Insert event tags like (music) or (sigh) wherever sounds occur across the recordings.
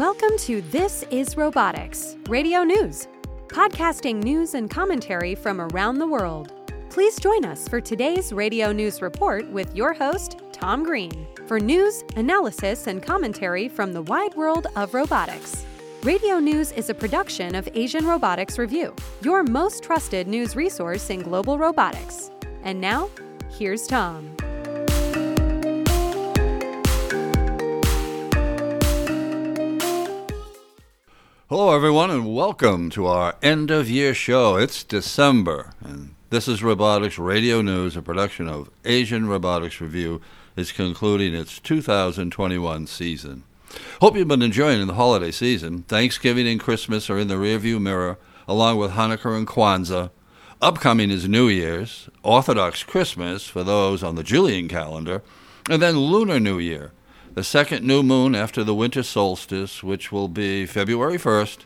Welcome to This is Robotics, radio news, podcasting news and commentary from around the world. Please join us for today's radio news report with your host, Tom Green, for news, analysis, and commentary from the wide world of robotics. Radio News is a production of Asian Robotics Review, your most trusted news resource in global robotics. And now, here's Tom. Hello, everyone, and welcome to our end of year show. It's December, and this is Robotics Radio News, a production of Asian Robotics Review. is concluding its 2021 season. Hope you've been enjoying the holiday season. Thanksgiving and Christmas are in the rearview mirror, along with Hanukkah and Kwanzaa. Upcoming is New Year's, Orthodox Christmas for those on the Julian calendar, and then Lunar New Year the second new moon after the winter solstice, which will be February 1st,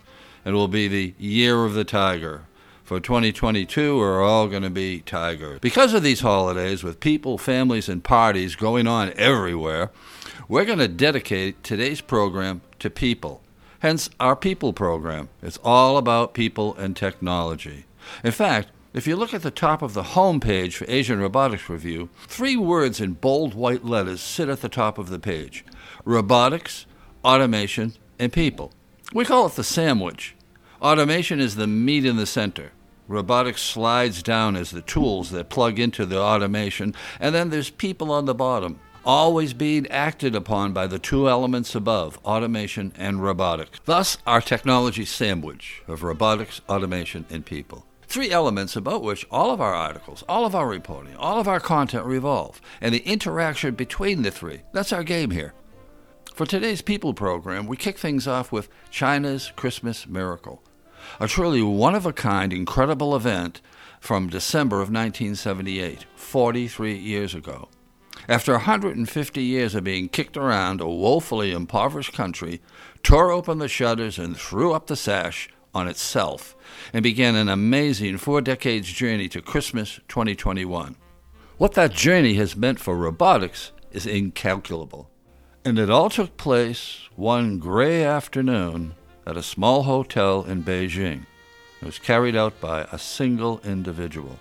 and will be the year of the tiger. For 2022, we're all going to be tiger. Because of these holidays, with people, families, and parties going on everywhere, we're going to dedicate today's program to people. Hence, our People program. It's all about people and technology. In fact, if you look at the top of the home page for Asian Robotics Review, three words in bold white letters sit at the top of the page robotics, automation, and people. We call it the sandwich. Automation is the meat in the center. Robotics slides down as the tools that plug into the automation, and then there's people on the bottom, always being acted upon by the two elements above automation and robotics. Thus, our technology sandwich of robotics, automation, and people three elements about which all of our articles, all of our reporting, all of our content revolve, and the interaction between the three. That's our game here. For today's People program, we kick things off with China's Christmas Miracle, a truly one of a kind, incredible event from December of 1978, 43 years ago. After 150 years of being kicked around a woefully impoverished country, tore open the shutters and threw up the sash on itself and began an amazing four decades journey to Christmas 2021. What that journey has meant for robotics is incalculable. And it all took place one gray afternoon at a small hotel in Beijing. It was carried out by a single individual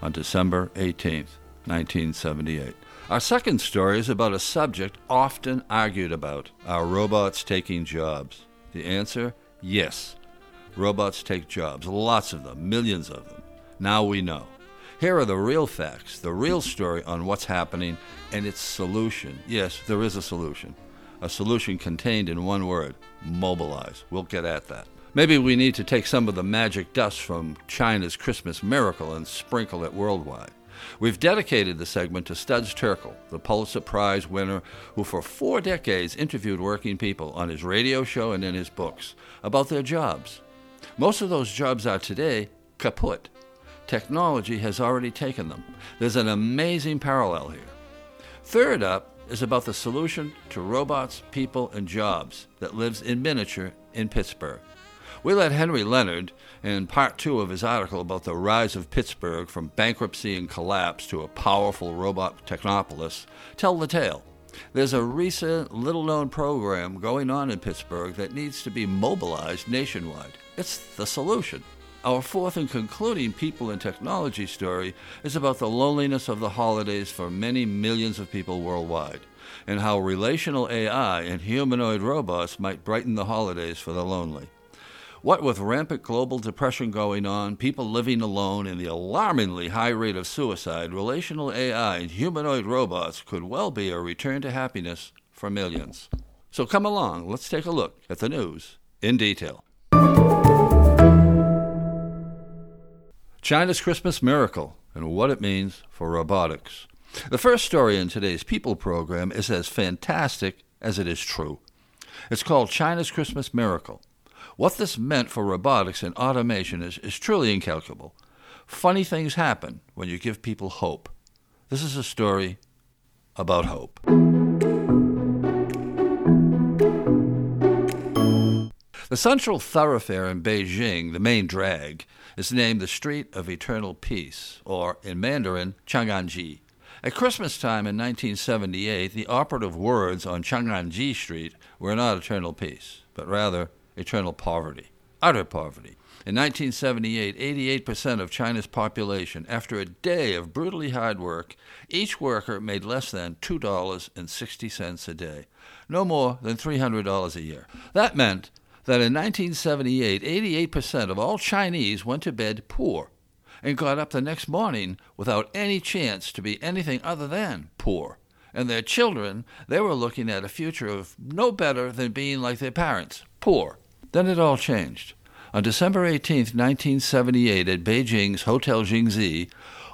on December 18, 1978. Our second story is about a subject often argued about are robots taking jobs? The answer yes. Robots take jobs, lots of them, millions of them. Now we know. Here are the real facts, the real story on what's happening and its solution. Yes, there is a solution. A solution contained in one word mobilize. We'll get at that. Maybe we need to take some of the magic dust from China's Christmas miracle and sprinkle it worldwide. We've dedicated the segment to Studs Terkel, the Pulitzer Prize winner who for four decades interviewed working people on his radio show and in his books about their jobs. Most of those jobs are today kaput. Technology has already taken them. There's an amazing parallel here. Third up is about the solution to robots, people, and jobs that lives in miniature in Pittsburgh. We let Henry Leonard, in part two of his article about the rise of Pittsburgh from bankruptcy and collapse to a powerful robot technopolis, tell the tale. There's a recent, little known program going on in Pittsburgh that needs to be mobilized nationwide. It's the solution. Our fourth and concluding people and technology story is about the loneliness of the holidays for many millions of people worldwide, and how relational AI and humanoid robots might brighten the holidays for the lonely. What with rampant global depression going on, people living alone, and the alarmingly high rate of suicide, relational AI and humanoid robots could well be a return to happiness for millions. So come along, let's take a look at the news in detail. China's Christmas Miracle and what it means for robotics. The first story in today's People program is as fantastic as it is true. It's called China's Christmas Miracle. What this meant for robotics and automation is, is truly incalculable. Funny things happen when you give people hope. This is a story about hope. The central thoroughfare in Beijing, the main drag, is named the Street of Eternal Peace, or in Mandarin, Chang'anji. At Christmas time in 1978, the operative words on Chang'anji Street were not eternal peace, but rather eternal poverty, utter poverty. In 1978, 88% of China's population, after a day of brutally hard work, each worker made less than $2.60 a day, no more than $300 a year. That meant that in 1978, 88% of all Chinese went to bed poor and got up the next morning without any chance to be anything other than poor. And their children, they were looking at a future of no better than being like their parents, poor. Then it all changed. On December 18, 1978, at Beijing's Hotel Jingxi,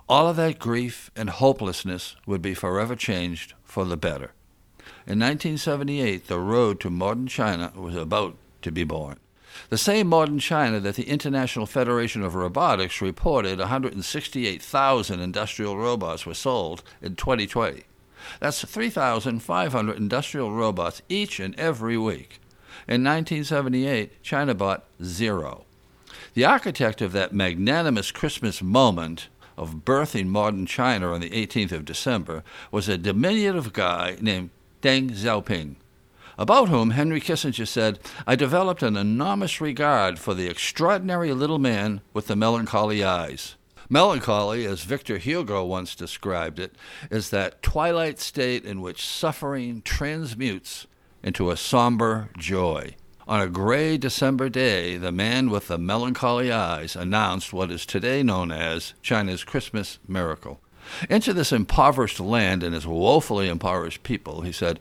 all of that grief and hopelessness would be forever changed for the better. In 1978, the road to modern China was about to be born. The same modern China that the International Federation of Robotics reported 168,000 industrial robots were sold in 2020. That's 3,500 industrial robots each and every week. In 1978, China bought zero. The architect of that magnanimous Christmas moment of birthing modern China on the 18th of December was a diminutive guy named Deng Xiaoping, about whom Henry Kissinger said, I developed an enormous regard for the extraordinary little man with the melancholy eyes. Melancholy, as Victor Hugo once described it, is that twilight state in which suffering transmutes into a somber joy. On a gray December day, the man with the melancholy eyes announced what is today known as China's Christmas miracle. Into this impoverished land and its woefully impoverished people, he said,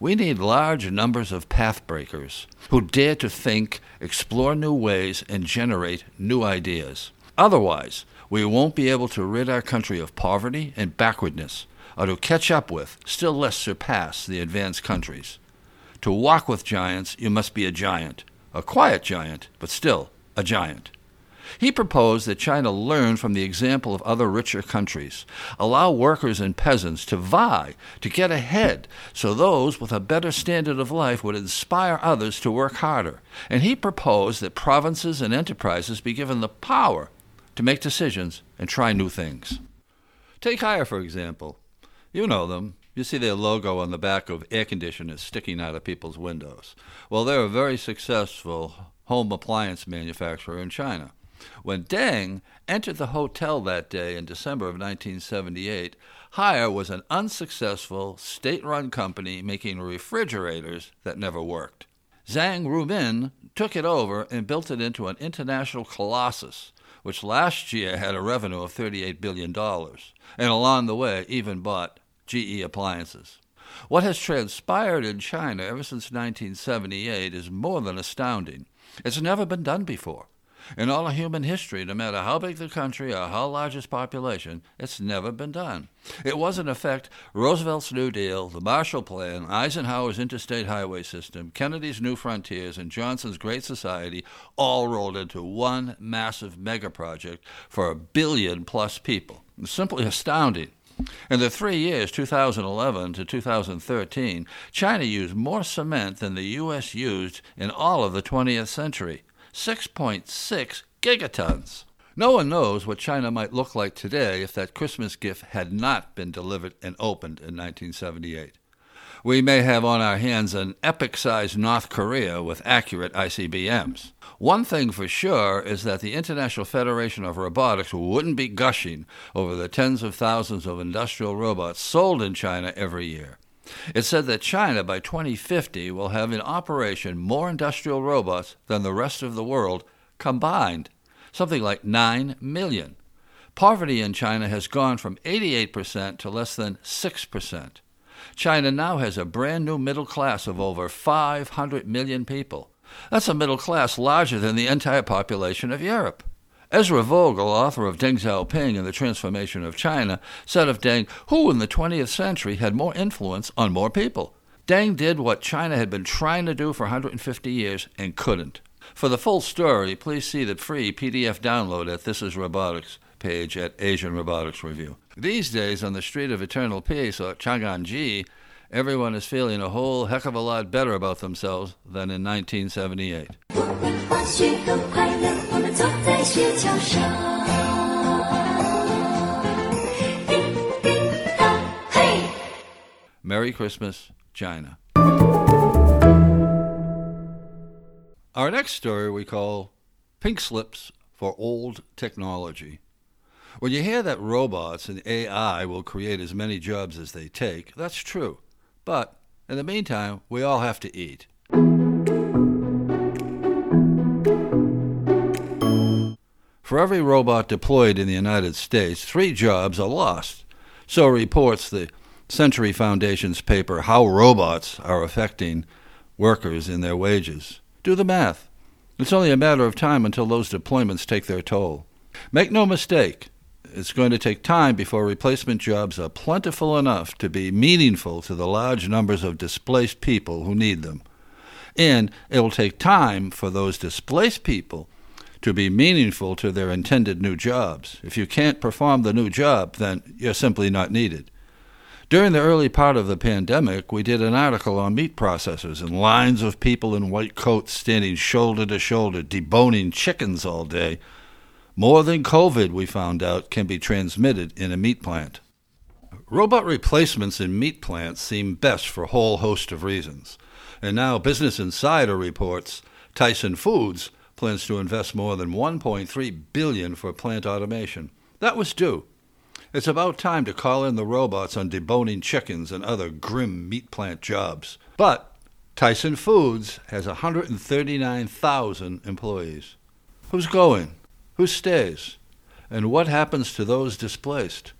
we need large numbers of pathbreakers who dare to think, explore new ways, and generate new ideas. Otherwise, we won't be able to rid our country of poverty and backwardness, or to catch up with, still less surpass, the advanced countries. To walk with giants, you must be a giant, a quiet giant, but still a giant. He proposed that China learn from the example of other richer countries, allow workers and peasants to vie, to get ahead, so those with a better standard of life would inspire others to work harder. And he proposed that provinces and enterprises be given the power to make decisions and try new things. Take Haier, for example. You know them. You see their logo on the back of air conditioners sticking out of people's windows. Well, they're a very successful home appliance manufacturer in China. When Deng entered the hotel that day in December of 1978, Haier was an unsuccessful state run company making refrigerators that never worked. Zhang Ruimin took it over and built it into an international colossus, which last year had a revenue of $38 billion, and along the way even bought GE appliances. What has transpired in China ever since 1978 is more than astounding. It's never been done before. In all of human history, no matter how big the country or how large its population, it's never been done. It was, in effect, Roosevelt's New Deal, the Marshall Plan, Eisenhower's interstate highway system, Kennedy's New Frontiers, and Johnson's Great Society all rolled into one massive mega project for a billion plus people. It's simply astounding. In the three years, 2011 to 2013, China used more cement than the U.S. used in all of the 20th century 6.6 gigatons. No one knows what China might look like today if that Christmas gift had not been delivered and opened in 1978. We may have on our hands an epic sized North Korea with accurate ICBMs. One thing for sure is that the International Federation of Robotics wouldn't be gushing over the tens of thousands of industrial robots sold in China every year. It said that China by 2050 will have in operation more industrial robots than the rest of the world combined, something like 9 million. Poverty in China has gone from 88% to less than 6%. China now has a brand new middle class of over 500 million people. That's a middle class larger than the entire population of Europe. Ezra Vogel, author of Deng Xiaoping and the Transformation of China, said of Deng, who in the 20th century had more influence on more people. Deng did what China had been trying to do for 150 years and couldn't. For the full story, please see the free PDF download at This Is Robotics page at Asian Robotics Review. These days, on the street of eternal peace, or Chang'anji, everyone is feeling a whole heck of a lot better about themselves than in 1978. Merry Christmas, China. Our next story we call Pink Slips for Old Technology. When you hear that robots and AI will create as many jobs as they take, that's true. But in the meantime, we all have to eat. For every robot deployed in the United States, three jobs are lost. So reports the Century Foundation's paper, How Robots Are Affecting Workers in Their Wages. Do the math. It's only a matter of time until those deployments take their toll. Make no mistake, it's going to take time before replacement jobs are plentiful enough to be meaningful to the large numbers of displaced people who need them. And it will take time for those displaced people to be meaningful to their intended new jobs. If you can't perform the new job, then you're simply not needed. During the early part of the pandemic, we did an article on meat processors and lines of people in white coats standing shoulder to shoulder deboning chickens all day. More than COVID, we found out, can be transmitted in a meat plant. Robot replacements in meat plants seem best for a whole host of reasons. And now Business Insider reports Tyson Foods plans to invest more than 1.3 billion for plant automation. That was due. It's about time to call in the robots on deboning chickens and other grim meat plant jobs. But Tyson Foods has 139,000 employees. Who's going? Who stays? And what happens to those displaced?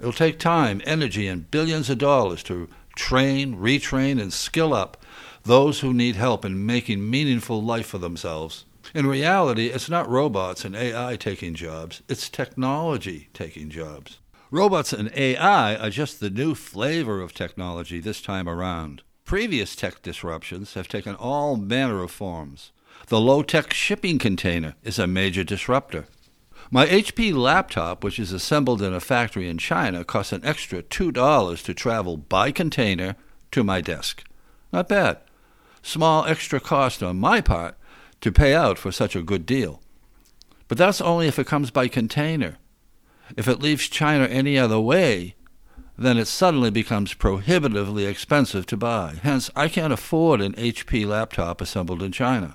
It'll take time, energy, and billions of dollars to train, retrain, and skill up those who need help in making meaningful life for themselves. In reality, it's not robots and AI taking jobs, it's technology taking jobs. Robots and AI are just the new flavor of technology this time around. Previous tech disruptions have taken all manner of forms. The low tech shipping container is a major disruptor. My HP laptop, which is assembled in a factory in China, costs an extra $2 to travel by container to my desk. Not bad. Small extra cost on my part to pay out for such a good deal. But that's only if it comes by container. If it leaves China any other way, then it suddenly becomes prohibitively expensive to buy. Hence, I can't afford an HP laptop assembled in China.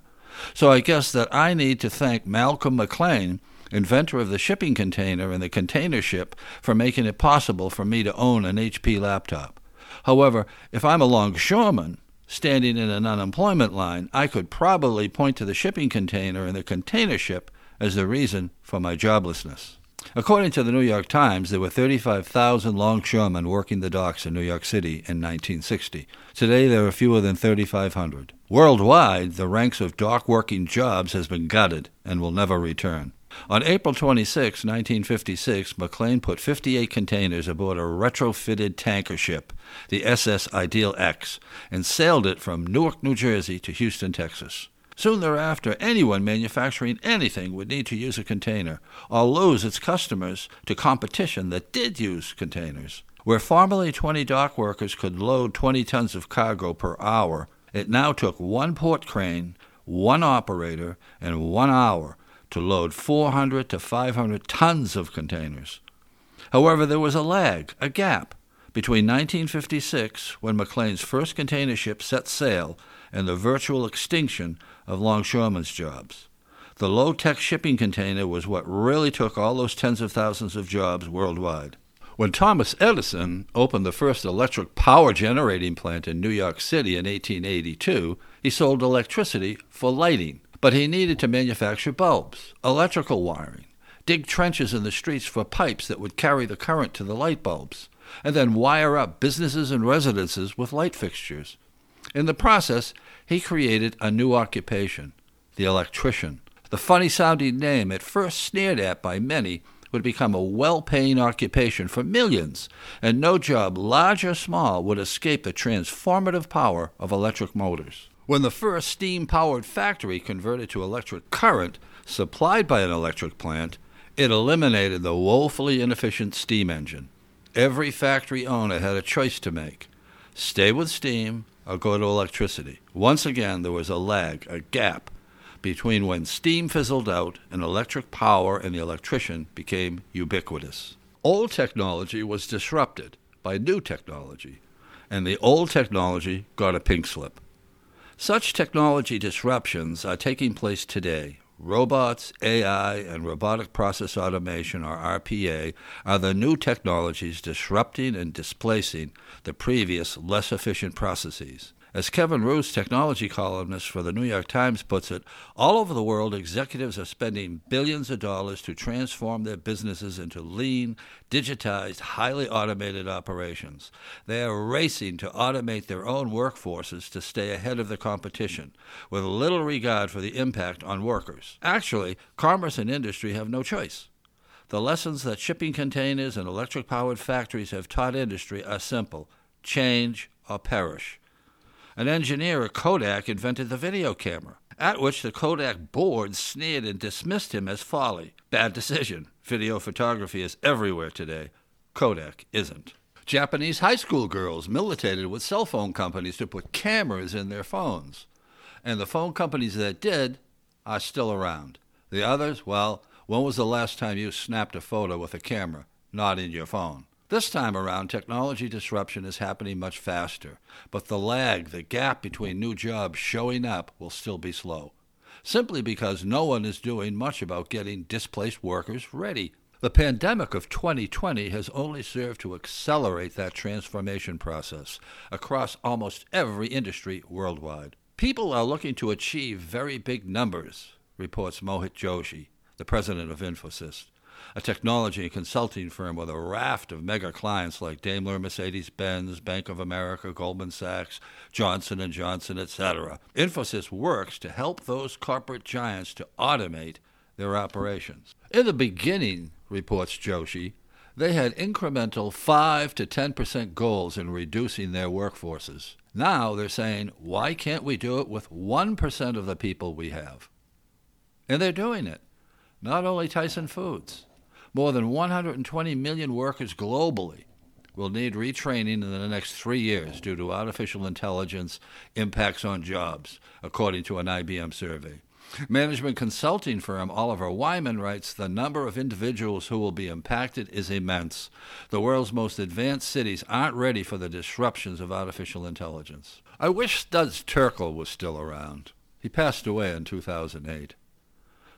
So I guess that I need to thank Malcolm McLean, inventor of the shipping container and the container ship, for making it possible for me to own an HP laptop. However, if I'm a longshoreman, standing in an unemployment line, I could probably point to the shipping container and the container ship as the reason for my joblessness. According to the New York Times, there were 35,000 longshoremen working the docks in New York City in 1960. Today, there are fewer than 3,500. Worldwide, the ranks of dock working jobs has been gutted and will never return. On April 26, 1956, McLean put 58 containers aboard a retrofitted tanker ship, the SS Ideal X, and sailed it from Newark, New Jersey to Houston, Texas. Soon thereafter, anyone manufacturing anything would need to use a container, or lose its customers to competition that did use containers. Where formerly 20 dock workers could load 20 tons of cargo per hour, it now took one port crane, one operator, and one hour to load 400 to 500 tons of containers. However, there was a lag, a gap, between 1956, when McLean's first container ship set sail, and the virtual extinction of longshoremen's jobs. The low tech shipping container was what really took all those tens of thousands of jobs worldwide. When Thomas Edison opened the first electric power generating plant in New York City in 1882, he sold electricity for lighting. But he needed to manufacture bulbs, electrical wiring, dig trenches in the streets for pipes that would carry the current to the light bulbs, and then wire up businesses and residences with light fixtures. In the process, he created a new occupation, the electrician. The funny sounding name, at first sneered at by many, would become a well paying occupation for millions, and no job, large or small, would escape the transformative power of electric motors. When the first steam powered factory converted to electric current supplied by an electric plant, it eliminated the woefully inefficient steam engine. Every factory owner had a choice to make stay with steam or go to electricity. Once again, there was a lag, a gap, between when steam fizzled out and electric power and the electrician became ubiquitous. Old technology was disrupted by new technology and the old technology got a pink slip. Such technology disruptions are taking place today. Robots, AI, and robotic process automation, or RPA, are the new technologies disrupting and displacing the previous, less efficient processes. As Kevin Roose, technology columnist for the New York Times, puts it, all over the world, executives are spending billions of dollars to transform their businesses into lean, digitized, highly automated operations. They are racing to automate their own workforces to stay ahead of the competition, with little regard for the impact on workers. Actually, commerce and industry have no choice. The lessons that shipping containers and electric powered factories have taught industry are simple change or perish. An engineer at Kodak invented the video camera, at which the Kodak board sneered and dismissed him as folly. Bad decision. Video photography is everywhere today. Kodak isn't. Japanese high school girls militated with cell phone companies to put cameras in their phones. And the phone companies that did are still around. The others, well, when was the last time you snapped a photo with a camera, not in your phone? This time around, technology disruption is happening much faster, but the lag, the gap between new jobs showing up, will still be slow, simply because no one is doing much about getting displaced workers ready. The pandemic of 2020 has only served to accelerate that transformation process across almost every industry worldwide. People are looking to achieve very big numbers, reports Mohit Joshi, the president of Infosys a technology and consulting firm with a raft of mega clients like Daimler, Mercedes-Benz, Bank of America, Goldman Sachs, Johnson & Johnson, etc. Infosys works to help those corporate giants to automate their operations. In the beginning, reports Joshi, they had incremental 5 to 10% goals in reducing their workforces. Now they're saying, why can't we do it with 1% of the people we have? And they're doing it. Not only Tyson Foods. More than 120 million workers globally will need retraining in the next three years due to artificial intelligence impacts on jobs, according to an IBM survey. Management consulting firm Oliver Wyman writes the number of individuals who will be impacted is immense. The world's most advanced cities aren't ready for the disruptions of artificial intelligence. I wish Studs Terkel was still around. He passed away in 2008.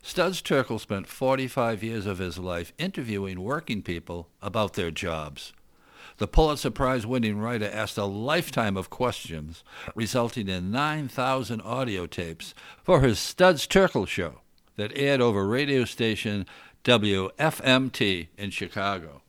Studs Terkel spent 45 years of his life interviewing working people about their jobs. The Pulitzer Prize winning writer asked a lifetime of questions, resulting in 9,000 audio tapes for his Studs Terkel show that aired over radio station WFMT in Chicago.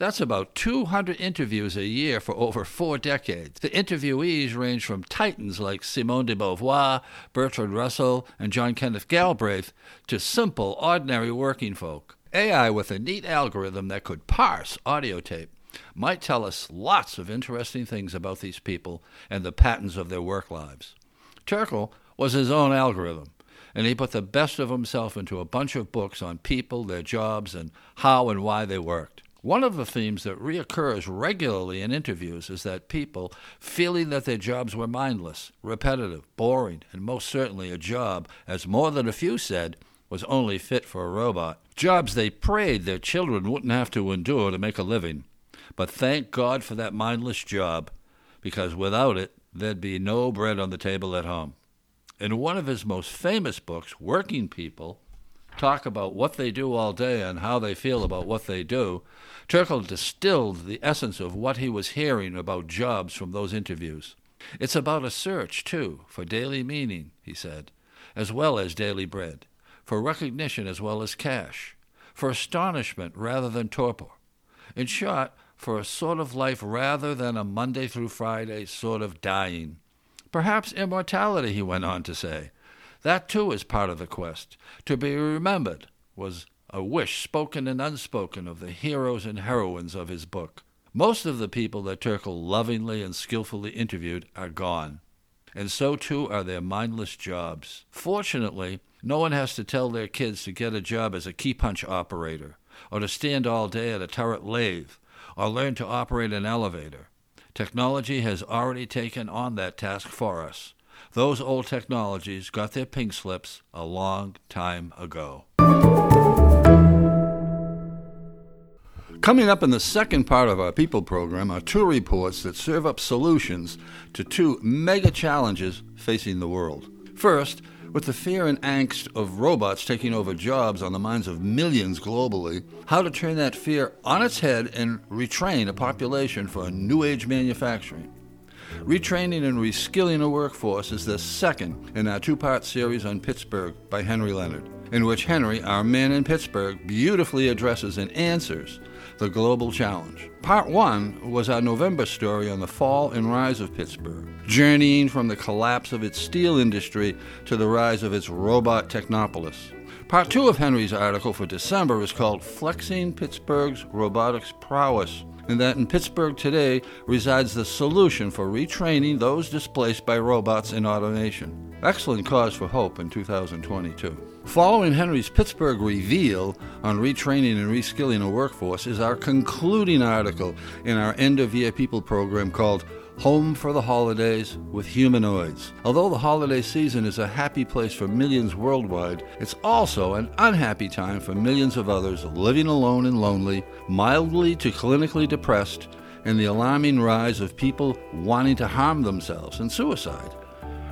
That's about 200 interviews a year for over four decades. The interviewees range from titans like Simone de Beauvoir, Bertrand Russell, and John Kenneth Galbraith to simple, ordinary working folk. AI with a neat algorithm that could parse audio tape might tell us lots of interesting things about these people and the patterns of their work lives. Terkel was his own algorithm, and he put the best of himself into a bunch of books on people, their jobs, and how and why they worked. One of the themes that reoccurs regularly in interviews is that people, feeling that their jobs were mindless, repetitive, boring, and most certainly a job, as more than a few said, was only fit for a robot. Jobs they prayed their children wouldn't have to endure to make a living. But thank God for that mindless job, because without it, there'd be no bread on the table at home. In one of his most famous books, Working People, talk about what they do all day and how they feel about what they do, Terkel distilled the essence of what he was hearing about jobs from those interviews. It's about a search, too, for daily meaning, he said, as well as daily bread, for recognition as well as cash, for astonishment rather than torpor. In short, for a sort of life rather than a Monday through Friday sort of dying. Perhaps immortality, he went on to say, that too is part of the quest. To be remembered was a wish spoken and unspoken of the heroes and heroines of his book. Most of the people that Terkel lovingly and skillfully interviewed are gone, and so too are their mindless jobs. Fortunately, no one has to tell their kids to get a job as a key punch operator, or to stand all day at a turret lathe, or learn to operate an elevator. Technology has already taken on that task for us. Those old technologies got their pink slips a long time ago. Coming up in the second part of our People program are two reports that serve up solutions to two mega challenges facing the world. First, with the fear and angst of robots taking over jobs on the minds of millions globally, how to turn that fear on its head and retrain a population for new age manufacturing. Retraining and Reskilling a Workforce is the second in our two part series on Pittsburgh by Henry Leonard, in which Henry, our man in Pittsburgh, beautifully addresses and answers the global challenge. Part one was our November story on the fall and rise of Pittsburgh, journeying from the collapse of its steel industry to the rise of its robot technopolis. Part two of Henry's article for December is called Flexing Pittsburgh's Robotics Prowess and that in Pittsburgh today resides the solution for retraining those displaced by robots and automation. Excellent cause for hope in 2022. Following Henry's Pittsburgh reveal on retraining and reskilling a workforce is our concluding article in our end of year people program called Home for the Holidays with Humanoids. Although the holiday season is a happy place for millions worldwide, it's also an unhappy time for millions of others living alone and lonely, mildly to clinically depressed, and the alarming rise of people wanting to harm themselves and suicide.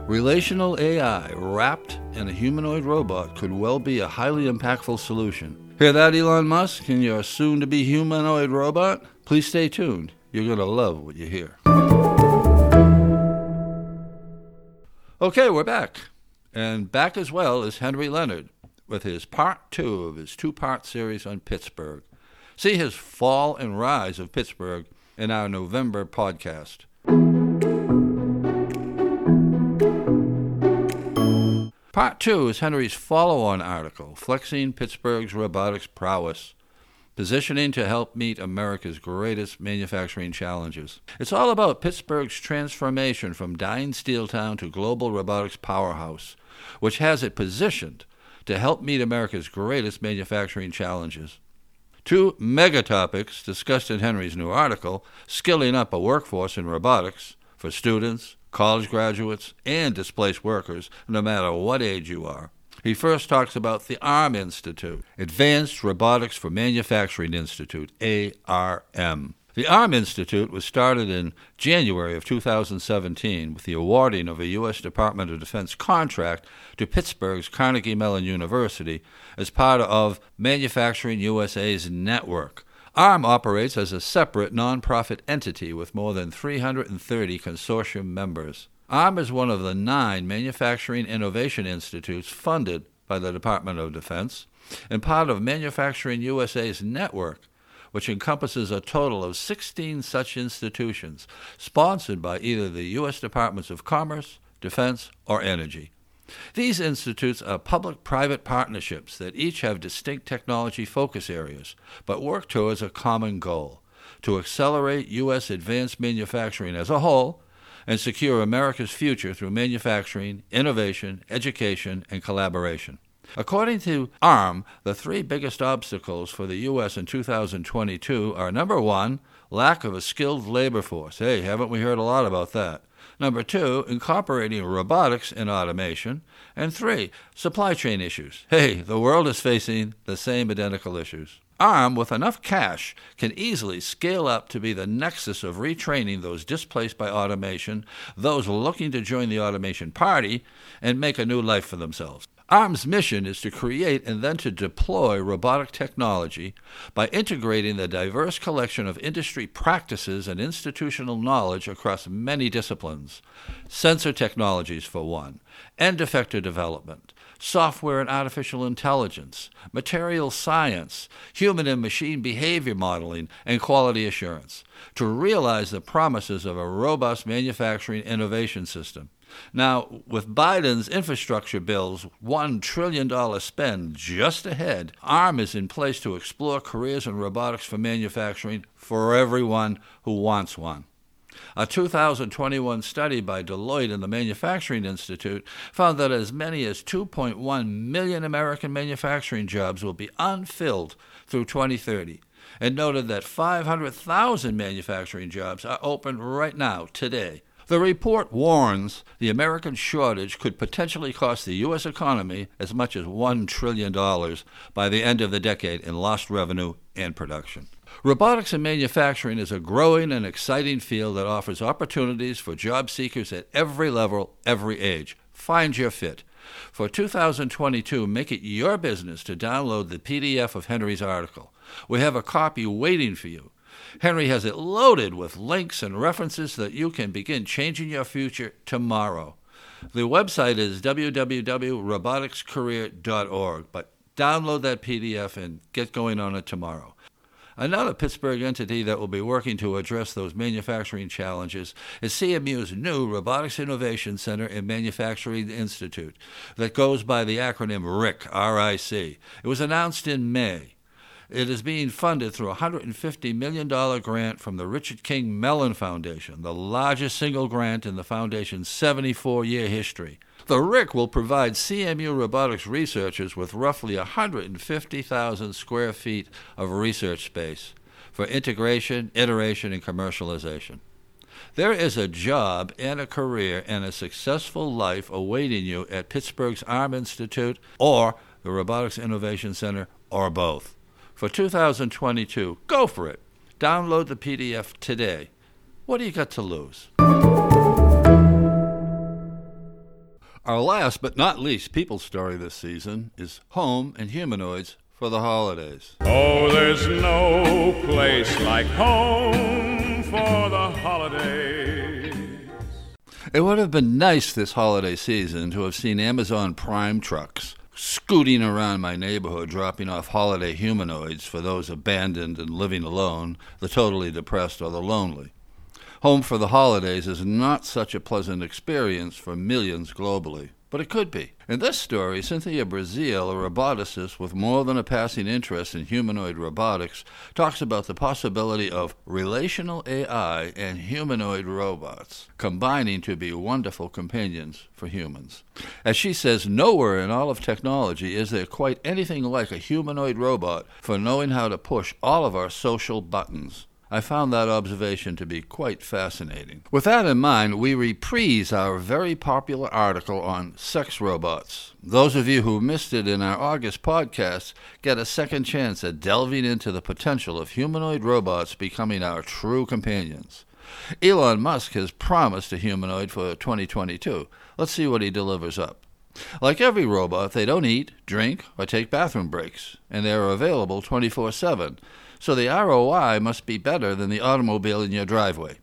Relational AI wrapped in a humanoid robot could well be a highly impactful solution. Hear that, Elon Musk, and your soon to be humanoid robot? Please stay tuned. You're going to love what you hear. Okay, we're back. And back as well is Henry Leonard with his part two of his two part series on Pittsburgh. See his fall and rise of Pittsburgh in our November podcast. Part two is Henry's follow on article, Flexing Pittsburgh's Robotics Prowess positioning to help meet America's greatest manufacturing challenges. It's all about Pittsburgh's transformation from dying steel town to global robotics powerhouse, which has it positioned to help meet America's greatest manufacturing challenges. Two mega topics discussed in Henry's new article skilling up a workforce in robotics for students, college graduates, and displaced workers, no matter what age you are. He first talks about the ARM Institute, Advanced Robotics for Manufacturing Institute, ARM. The ARM Institute was started in January of 2017 with the awarding of a U.S. Department of Defense contract to Pittsburgh's Carnegie Mellon University as part of Manufacturing USA's network. ARM operates as a separate nonprofit entity with more than 330 consortium members. ARM is one of the nine manufacturing innovation institutes funded by the Department of Defense and part of Manufacturing USA's network, which encompasses a total of 16 such institutions sponsored by either the U.S. Departments of Commerce, Defense, or Energy. These institutes are public private partnerships that each have distinct technology focus areas, but work towards a common goal to accelerate U.S. advanced manufacturing as a whole and secure America's future through manufacturing, innovation, education, and collaboration. According to ARM, the three biggest obstacles for the U.S. in 2022 are number one, lack of a skilled labor force. Hey, haven't we heard a lot about that? Number two, incorporating robotics and automation. And three, supply chain issues. Hey, the world is facing the same identical issues. ARM, with enough cash, can easily scale up to be the nexus of retraining those displaced by automation, those looking to join the automation party, and make a new life for themselves. ARM's mission is to create and then to deploy robotic technology by integrating the diverse collection of industry practices and institutional knowledge across many disciplines. Sensor technologies, for one, end effector development, software and artificial intelligence, material science, human and machine behavior modeling, and quality assurance to realize the promises of a robust manufacturing innovation system. Now, with Biden's infrastructure bill's $1 trillion spend just ahead, ARM is in place to explore careers in robotics for manufacturing for everyone who wants one. A 2021 study by Deloitte and the Manufacturing Institute found that as many as 2.1 million American manufacturing jobs will be unfilled through 2030 and noted that 500,000 manufacturing jobs are open right now, today. The report warns the American shortage could potentially cost the U.S. economy as much as $1 trillion by the end of the decade in lost revenue and production. Robotics in manufacturing is a growing and exciting field that offers opportunities for job seekers at every level, every age. Find your fit. For 2022, make it your business to download the PDF of Henry's article. We have a copy waiting for you. Henry has it loaded with links and references so that you can begin changing your future tomorrow. The website is www.roboticscareer.org, but download that PDF and get going on it tomorrow. Another Pittsburgh entity that will be working to address those manufacturing challenges is CMU's new Robotics Innovation Center and Manufacturing Institute that goes by the acronym RIC, R-I-C. It was announced in May. It is being funded through a $150 million grant from the Richard King Mellon Foundation, the largest single grant in the foundation's 74 year history. The RIC will provide CMU robotics researchers with roughly 150,000 square feet of research space for integration, iteration, and commercialization. There is a job and a career and a successful life awaiting you at Pittsburgh's Arm Institute or the Robotics Innovation Center or both. For 2022, go for it. Download the PDF today. What do you got to lose? Our last but not least people story this season is Home and Humanoids for the Holidays. Oh, there's no place like home for the holidays. It would have been nice this holiday season to have seen Amazon Prime trucks scooting around my neighborhood dropping off holiday humanoids for those abandoned and living alone, the totally depressed, or the lonely. Home for the holidays is not such a pleasant experience for millions globally, but it could be. In this story, Cynthia Breazeal, a roboticist with more than a passing interest in humanoid robotics, talks about the possibility of relational AI and humanoid robots combining to be wonderful companions for humans. As she says, nowhere in all of technology is there quite anything like a humanoid robot for knowing how to push all of our social buttons. I found that observation to be quite fascinating. With that in mind, we reprise our very popular article on sex robots. Those of you who missed it in our August podcast get a second chance at delving into the potential of humanoid robots becoming our true companions. Elon Musk has promised a humanoid for 2022. Let's see what he delivers up. Like every robot, they don't eat, drink, or take bathroom breaks, and they are available 24 7 so the ROI must be better than the automobile in your driveway.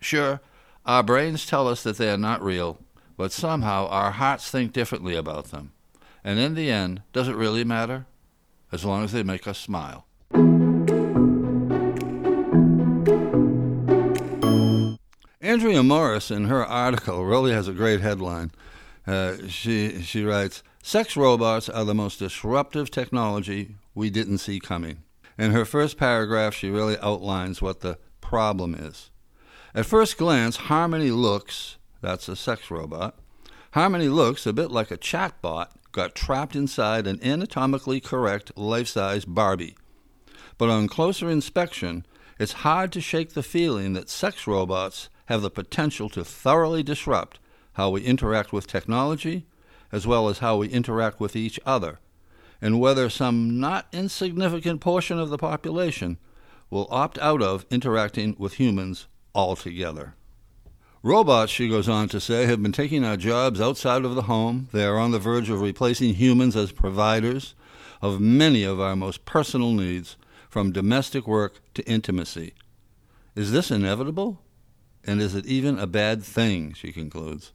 Sure, our brains tell us that they are not real, but somehow our hearts think differently about them. And in the end, does it really matter? As long as they make us smile. Andrea Morris, in her article, really has a great headline. Uh, she, she writes Sex robots are the most disruptive technology we didn't see coming. In her first paragraph, she really outlines what the problem is. At first glance, Harmony looks, that's a sex robot, Harmony looks a bit like a chatbot got trapped inside an anatomically correct life size Barbie. But on closer inspection, it's hard to shake the feeling that sex robots have the potential to thoroughly disrupt how we interact with technology, as well as how we interact with each other and whether some not insignificant portion of the population will opt out of interacting with humans altogether. Robots, she goes on to say, have been taking our jobs outside of the home. They are on the verge of replacing humans as providers of many of our most personal needs, from domestic work to intimacy. Is this inevitable? And is it even a bad thing? She concludes.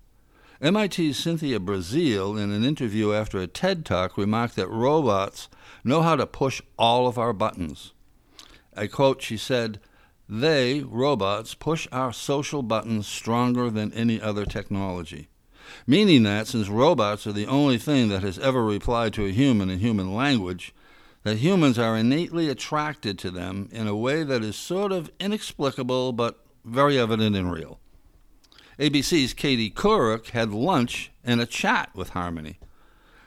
MIT's Cynthia Breazeal, in an interview after a TED Talk, remarked that robots know how to push all of our buttons. I quote, she said, They, robots, push our social buttons stronger than any other technology. Meaning that, since robots are the only thing that has ever replied to a human in human language, that humans are innately attracted to them in a way that is sort of inexplicable but very evident and real. ABC's Katie Couric had lunch and a chat with Harmony.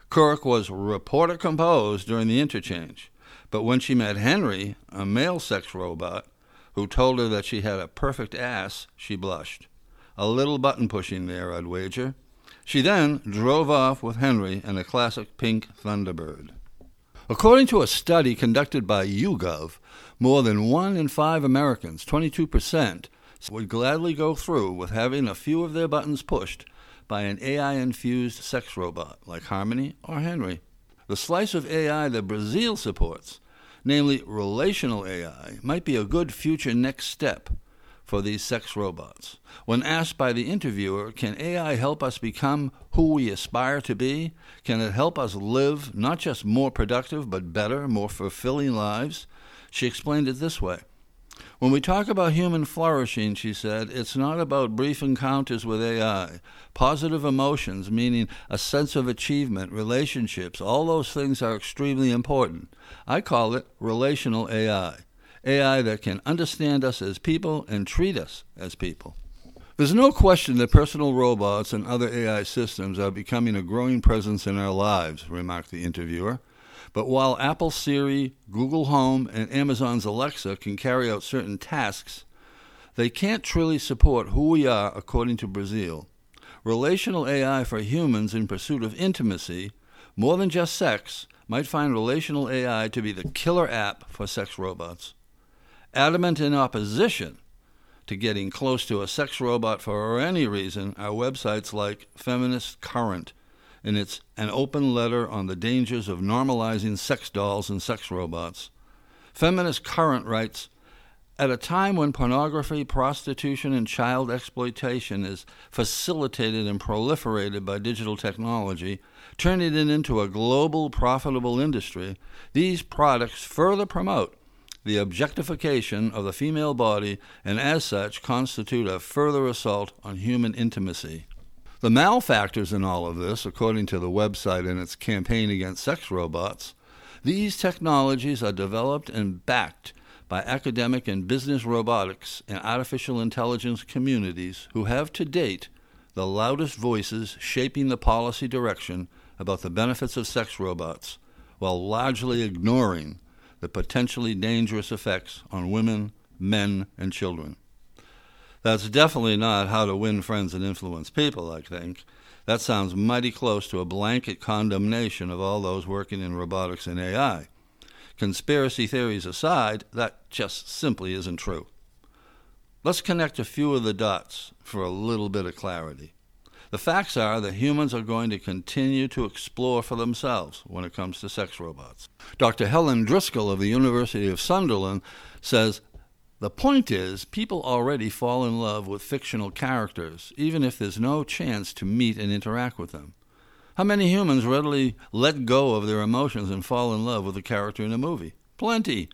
Couric was reporter composed during the interchange, but when she met Henry, a male sex robot, who told her that she had a perfect ass, she blushed. A little button pushing there, I'd wager. She then drove off with Henry in a classic pink Thunderbird. According to a study conducted by YouGov, more than one in five Americans, 22%, would gladly go through with having a few of their buttons pushed by an AI infused sex robot like Harmony or Henry. The slice of AI that Breazeal supports, namely relational AI, might be a good future next step for these sex robots. When asked by the interviewer, can AI help us become who we aspire to be? Can it help us live not just more productive, but better, more fulfilling lives? She explained it this way when we talk about human flourishing, she said, it's not about brief encounters with AI. Positive emotions, meaning a sense of achievement, relationships, all those things are extremely important. I call it relational AI. AI that can understand us as people and treat us as people. There's no question that personal robots and other AI systems are becoming a growing presence in our lives, remarked the interviewer. But while Apple Siri, Google Home, and Amazon's Alexa can carry out certain tasks, they can't truly support who we are according to Breazeal. Relational AI for humans in pursuit of intimacy, more than just sex, might find relational AI to be the killer app for sex robots. Adamant in opposition to getting close to a sex robot for any reason are websites like Feminist Current, in its An Open Letter on the Dangers of Normalizing Sex Dolls and Sex Robots. Feminist Current writes At a time when pornography, prostitution, and child exploitation is facilitated and proliferated by digital technology, turning it into a global profitable industry, these products further promote the objectification of the female body and as such constitute a further assault on human intimacy. The malfactors in all of this, according to the website and its campaign against sex robots, these technologies are developed and backed by academic and business robotics and artificial intelligence communities who have to date the loudest voices shaping the policy direction about the benefits of sex robots, while largely ignoring the potentially dangerous effects on women, men, and children. That's definitely not how to win friends and influence people, I think. That sounds mighty close to a blanket condemnation of all those working in robotics and AI. Conspiracy theories aside, that just simply isn't true. Let's connect a few of the dots for a little bit of clarity. The facts are that humans are going to continue to explore for themselves when it comes to sex robots. Dr. Helen Driscoll of the University of Sunderland says the point is, people already fall in love with fictional characters, even if there's no chance to meet and interact with them. How many humans readily let go of their emotions and fall in love with a character in a movie? Plenty.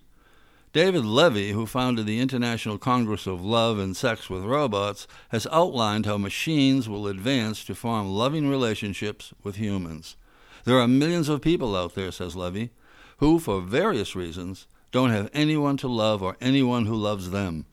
David Levy, who founded the International Congress of Love and Sex with Robots, has outlined how machines will advance to form loving relationships with humans. There are millions of people out there, says Levy, who, for various reasons, don't have anyone to love or anyone who loves them.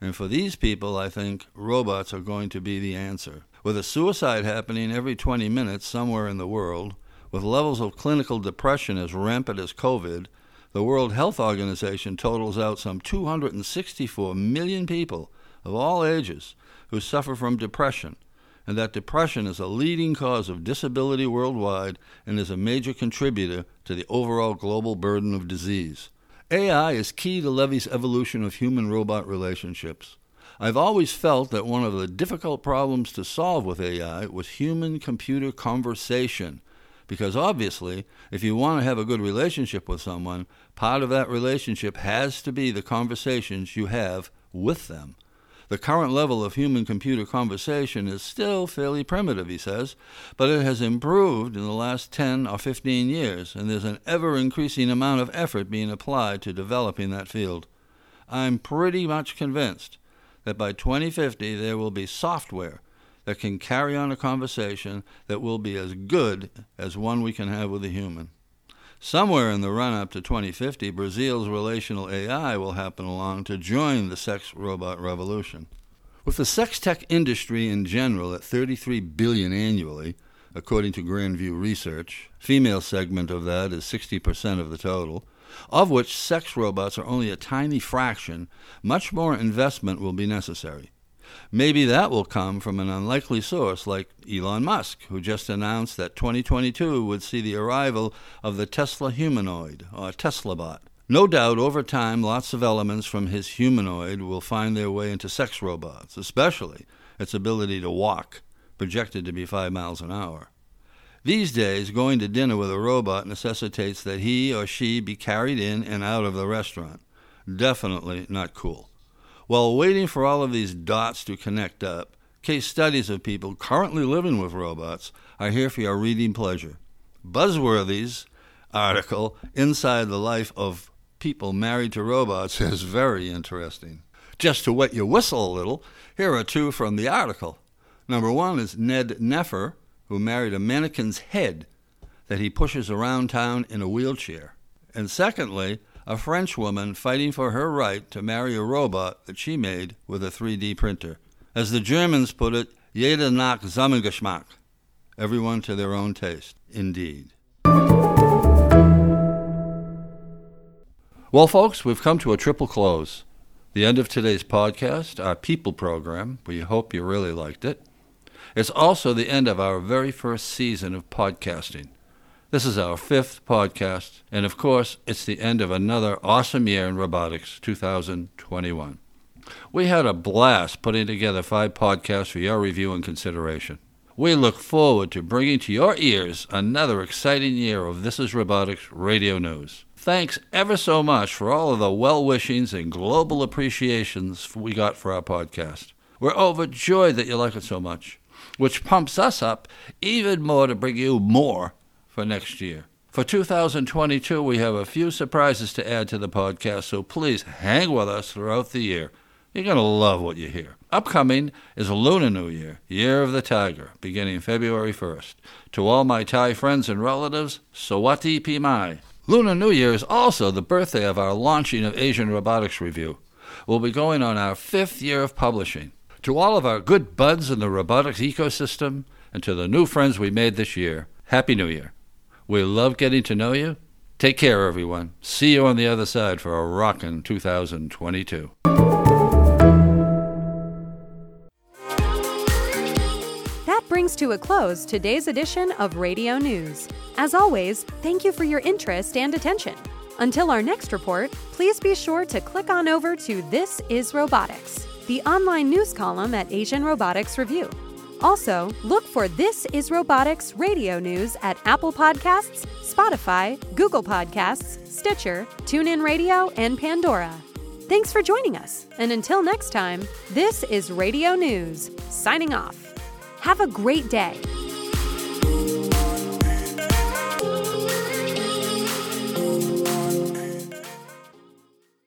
And for these people, I think robots are going to be the answer. With a suicide happening every 20 minutes somewhere in the world, with levels of clinical depression as rampant as COVID, the World Health Organization totals out some 264 million people of all ages who suffer from depression, and that depression is a leading cause of disability worldwide and is a major contributor to the overall global burden of disease. AI is key to Levy's evolution of human robot relationships. I've always felt that one of the difficult problems to solve with AI was human computer conversation. Because obviously, if you want to have a good relationship with someone, part of that relationship has to be the conversations you have with them. The current level of human computer conversation is still fairly primitive, he says, but it has improved in the last 10 or 15 years, and there's an ever increasing amount of effort being applied to developing that field. I'm pretty much convinced that by 2050 there will be software that can carry on a conversation that will be as good as one we can have with a human. Somewhere in the run up to 2050, Breazeal's relational AI will happen along to join the sex robot revolution. With the sex tech industry in general at 33 billion annually, according to Grandview Research, female segment of that is 60% of the total, of which sex robots are only a tiny fraction, much more investment will be necessary. Maybe that will come from an unlikely source like Elon Musk, who just announced that 2022 would see the arrival of the Tesla humanoid, or Tesla bot. No doubt, over time, lots of elements from his humanoid will find their way into sex robots, especially its ability to walk, projected to be five miles an hour. These days, going to dinner with a robot necessitates that he or she be carried in and out of the restaurant. Definitely not cool. While waiting for all of these dots to connect up, case studies of people currently living with robots are here for your reading pleasure. Buzzworthy's article, Inside the Life of People Married to Robots, (laughs) is very interesting. Just to wet your whistle a little, here are two from the article. Number one is Ned Neffer, who married a mannequin's head that he pushes around town in a wheelchair. And secondly, a French woman fighting for her right to marry a robot that she made with a 3D printer. As the Germans put it, jeder nach seinem Geschmack. Everyone to their own taste, indeed. Well, folks, we've come to a triple close. The end of today's podcast, our People program. We hope you really liked it. It's also the end of our very first season of podcasting. This is our fifth podcast, and of course, it's the end of another awesome year in robotics, 2021. We had a blast putting together five podcasts for your review and consideration. We look forward to bringing to your ears another exciting year of This is Robotics Radio News. Thanks ever so much for all of the well wishings and global appreciations we got for our podcast. We're overjoyed that you like it so much, which pumps us up even more to bring you more for next year. For 2022, we have a few surprises to add to the podcast, so please hang with us throughout the year. You're going to love what you hear. Upcoming is Lunar New Year, Year of the Tiger, beginning February 1st. To all my Thai friends and relatives, Sawati Pi Mai. Lunar New Year is also the birthday of our launching of Asian Robotics Review. We'll be going on our fifth year of publishing. To all of our good buds in the robotics ecosystem, and to the new friends we made this year, Happy New Year. We love getting to know you. Take care, everyone. See you on the other side for a rockin' 2022. That brings to a close today's edition of Radio News. As always, thank you for your interest and attention. Until our next report, please be sure to click on over to This Is Robotics, the online news column at Asian Robotics Review. Also, look for This Is Robotics radio news at Apple Podcasts, Spotify, Google Podcasts, Stitcher, TuneIn Radio, and Pandora. Thanks for joining us, and until next time, this is Radio News, signing off. Have a great day.